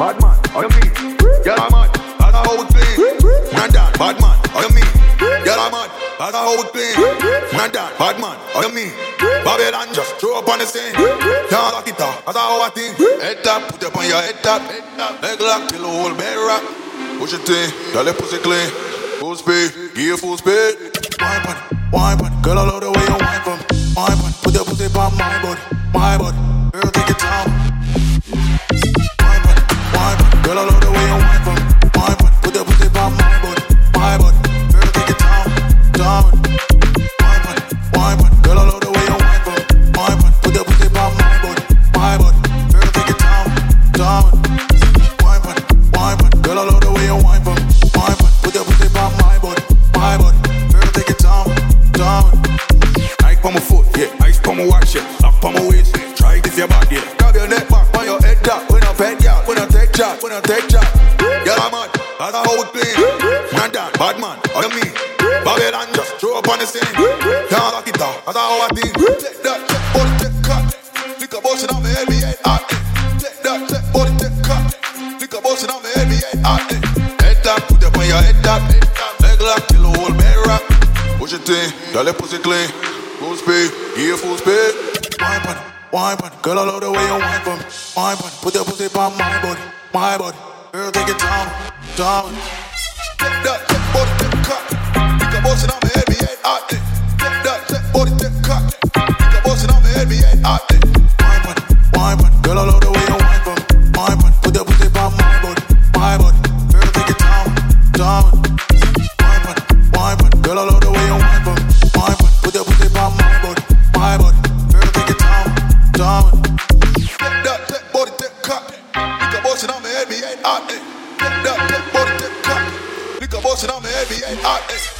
Bad man, how you mean? Girl, I'm mad. That's how it play. Not that. Bad man, how you mean? Girl, I'm mad. That's how it play. Not that. Bad man, how mean? Babylon just throw up on the scene. Can't lock it up. That's how I think. Head up, put up on your head up. Head lock till the whole bed rock. Push it in, girl, let pussy clean. Full speed, give full speed. Wine pon, wine pon, girl, I love the way you wine from. Wine pon, put your pussy on my body, my body. It back, yeah. Grab your neck back on your head top. When I pet ya, when I take shot, when I take shot. Yeah, I'm mad. That's how we clean. Man down, bad man. You mean? Babylon just throw up on the scene. Can't lock it off. That's how I think. Take that, take body, take cut. Lick a motion on me head hot. Take that, take body, take cut. Lick a motion on me head hot. Head top, put up on your head top. Leg lock till the whole bed rock. Push your thing, girl, let pussy clean. Full speed, give full speed. Wine pon, wine pon, girl, I love the way you wine from. Wine pon, put your pussy on my body, my body. Girl, take it down, down. Take that, take body, take cut. Lick a on my head, me head hot. Take that, take body, take cut. Lick a on my head, me head hot. Wine pon, wine pon, girl, I love the way you wine from. Wine pon, put your pussy on my body, my body. Girl, take it down, down. Wine pon, wine pon, girl, I love the way you wine from. Wine pon, put your pussy on my body, my head, me head hot. Take that, take body, take cut. Lick a motion on my head, me head hot.